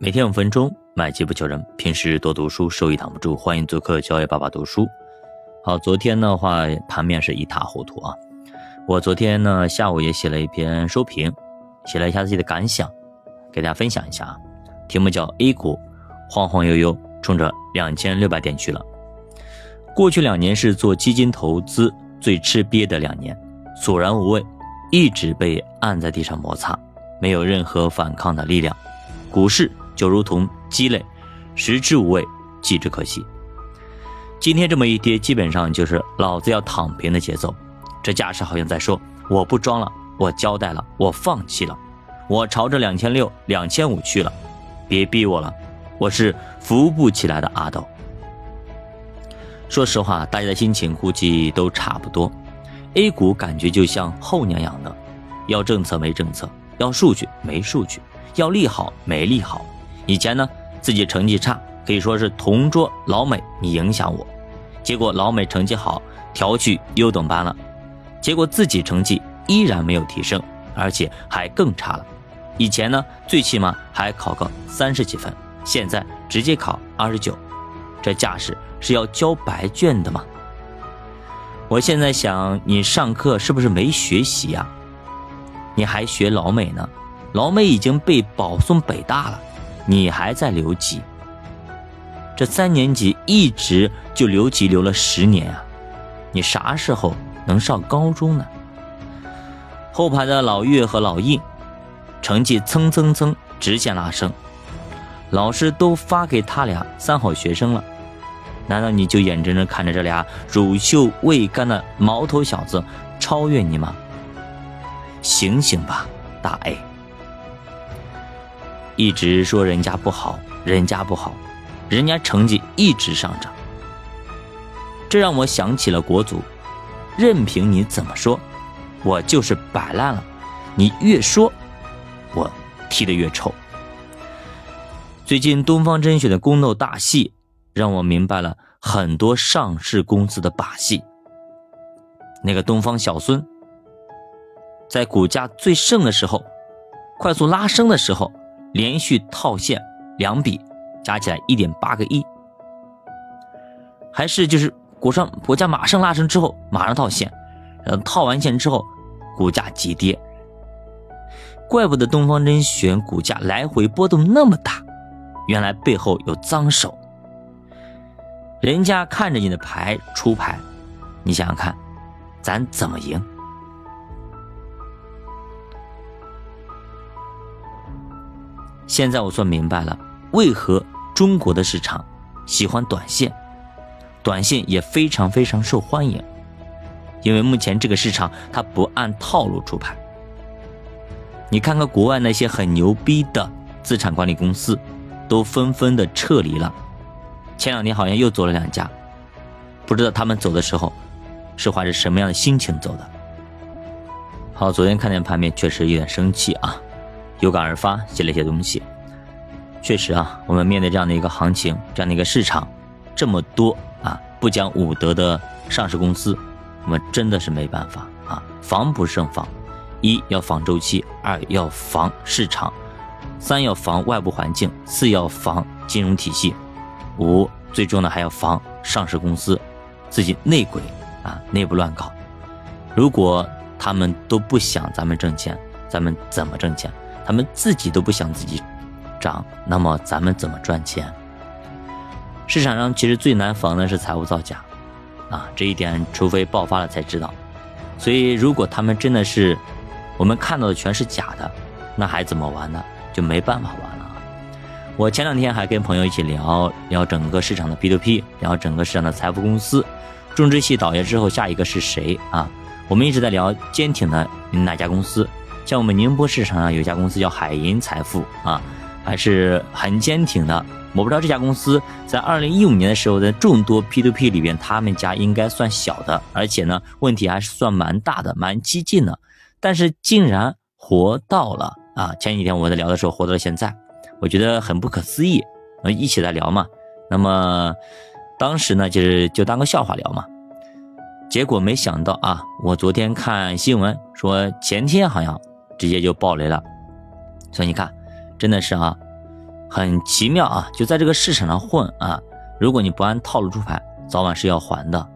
每天五分钟，买机不求人。平时多读书，收益挡不住。欢迎做客教育爸爸读书。好，昨天的话盘面是一塌糊涂啊。我昨天呢下午也写了一篇收评，写了一下自己的感想，给大家分享一下啊。题目叫 A 股晃晃悠悠冲着两千六百点去了。过去两年是做基金投资最吃瘪的两年，索然无味，一直被按在地上摩擦，没有任何反抗的力量。股市。就如同鸡肋，食之无味，弃之可惜。今天这么一跌，基本上就是老子要躺平的节奏。这架势好像在说：我不装了，我交代了，我放弃了，我朝着两千六、两千五去了，别逼我了，我是扶不起来的阿斗。说实话，大家的心情估计都差不多。A 股感觉就像后娘养的，要政策没政策，要数据没数据，要利好没利好。以前呢，自己成绩差，可以说是同桌老美你影响我，结果老美成绩好，调去优等班了，结果自己成绩依然没有提升，而且还更差了。以前呢，最起码还考个三十几分，现在直接考二十九，这架势是要交白卷的吗？我现在想，你上课是不是没学习呀？你还学老美呢？老美已经被保送北大了。你还在留级？这三年级一直就留级留了十年啊！你啥时候能上高中呢？后排的老岳和老印，成绩蹭蹭蹭直线拉升，老师都发给他俩三好学生了，难道你就眼睁睁看着这俩乳臭未干的毛头小子超越你吗？醒醒吧，大 A！一直说人家不好，人家不好，人家成绩一直上涨，这让我想起了国足，任凭你怎么说，我就是摆烂了，你越说，我踢得越臭。最近东方甄选的宫斗大戏，让我明白了很多上市公司的把戏。那个东方小孙，在股价最盛的时候，快速拉升的时候。连续套现两笔，加起来一点八个亿，还是就是股上股价马上拉升之后马上套现，然后套完现之后股价急跌，怪不得东方甄选股价来回波动那么大，原来背后有脏手，人家看着你的牌出牌，你想想看，咱怎么赢？现在我算明白了，为何中国的市场喜欢短线，短线也非常非常受欢迎，因为目前这个市场它不按套路出牌。你看看国外那些很牛逼的资产管理公司，都纷纷的撤离了，前两天好像又走了两家，不知道他们走的时候是怀着什么样的心情走的。好，昨天看见盘面确实有点生气啊。有感而发，写了一些东西。确实啊，我们面对这样的一个行情，这样的一个市场，这么多啊不讲武德的上市公司，我们真的是没办法啊。防不胜防，一要防周期，二要防市场，三要防外部环境，四要防金融体系，五最终呢还要防上市公司自己内鬼啊，内部乱搞。如果他们都不想咱们挣钱，咱们怎么挣钱？他们自己都不想自己涨，那么咱们怎么赚钱？市场上其实最难防的是财务造假，啊，这一点除非爆发了才知道。所以如果他们真的是我们看到的全是假的，那还怎么玩呢？就没办法玩了。我前两天还跟朋友一起聊聊整个市场的 P2P，聊整个市场的财富公司，中植系倒下之后，下一个是谁啊？我们一直在聊坚挺的哪家公司。像我们宁波市场上有一家公司叫海银财富啊，还是很坚挺的。我不知道这家公司在二零一五年的时候，在众多 P to P 里边，他们家应该算小的，而且呢，问题还是算蛮大的，蛮激进的。但是竟然活到了啊！前几天我在聊的时候，活到了现在，我觉得很不可思议。呃，一起来聊嘛。那么当时呢，就是就当个笑话聊嘛。结果没想到啊，我昨天看新闻说前天好像。直接就爆雷了，所以你看，真的是啊，很奇妙啊，就在这个市场上混啊。如果你不按套路出牌，早晚是要还的。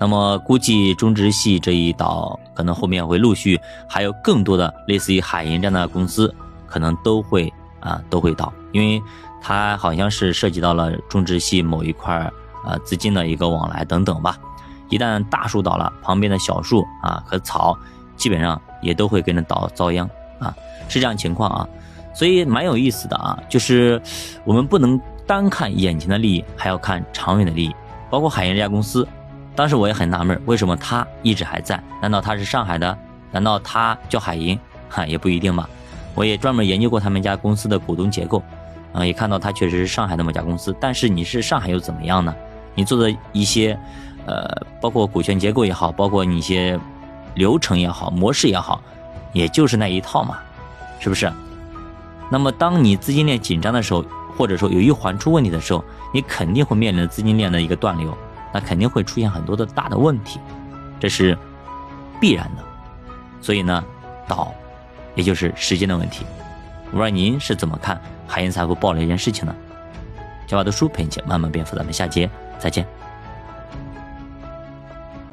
那么估计中植系这一倒，可能后面会陆续还有更多的类似于海银这样的公司，可能都会啊都会倒，因为它好像是涉及到了中植系某一块啊资金的一个往来等等吧。一旦大树倒了，旁边的小树啊和草基本上也都会跟着倒遭殃啊，是这样情况啊。所以蛮有意思的啊，就是我们不能单看眼前的利益，还要看长远的利益。包括海银这家公司，当时我也很纳闷，为什么它一直还在？难道它是上海的？难道它叫海银？哈，也不一定吧。我也专门研究过他们家公司的股东结构，啊，也看到它确实是上海的某家公司。但是你是上海又怎么样呢？你做的一些，呃，包括股权结构也好，包括你一些流程也好，模式也好，也就是那一套嘛，是不是？那么，当你资金链紧张的时候，或者说有一环出问题的时候，你肯定会面临资金链的一个断流，那肯定会出现很多的大的问题，这是必然的。所以呢，倒也就是时间的问题。我不知道您是怎么看海银财富爆了一件事情呢？小马读书陪你一起慢慢变富，咱们下节再见。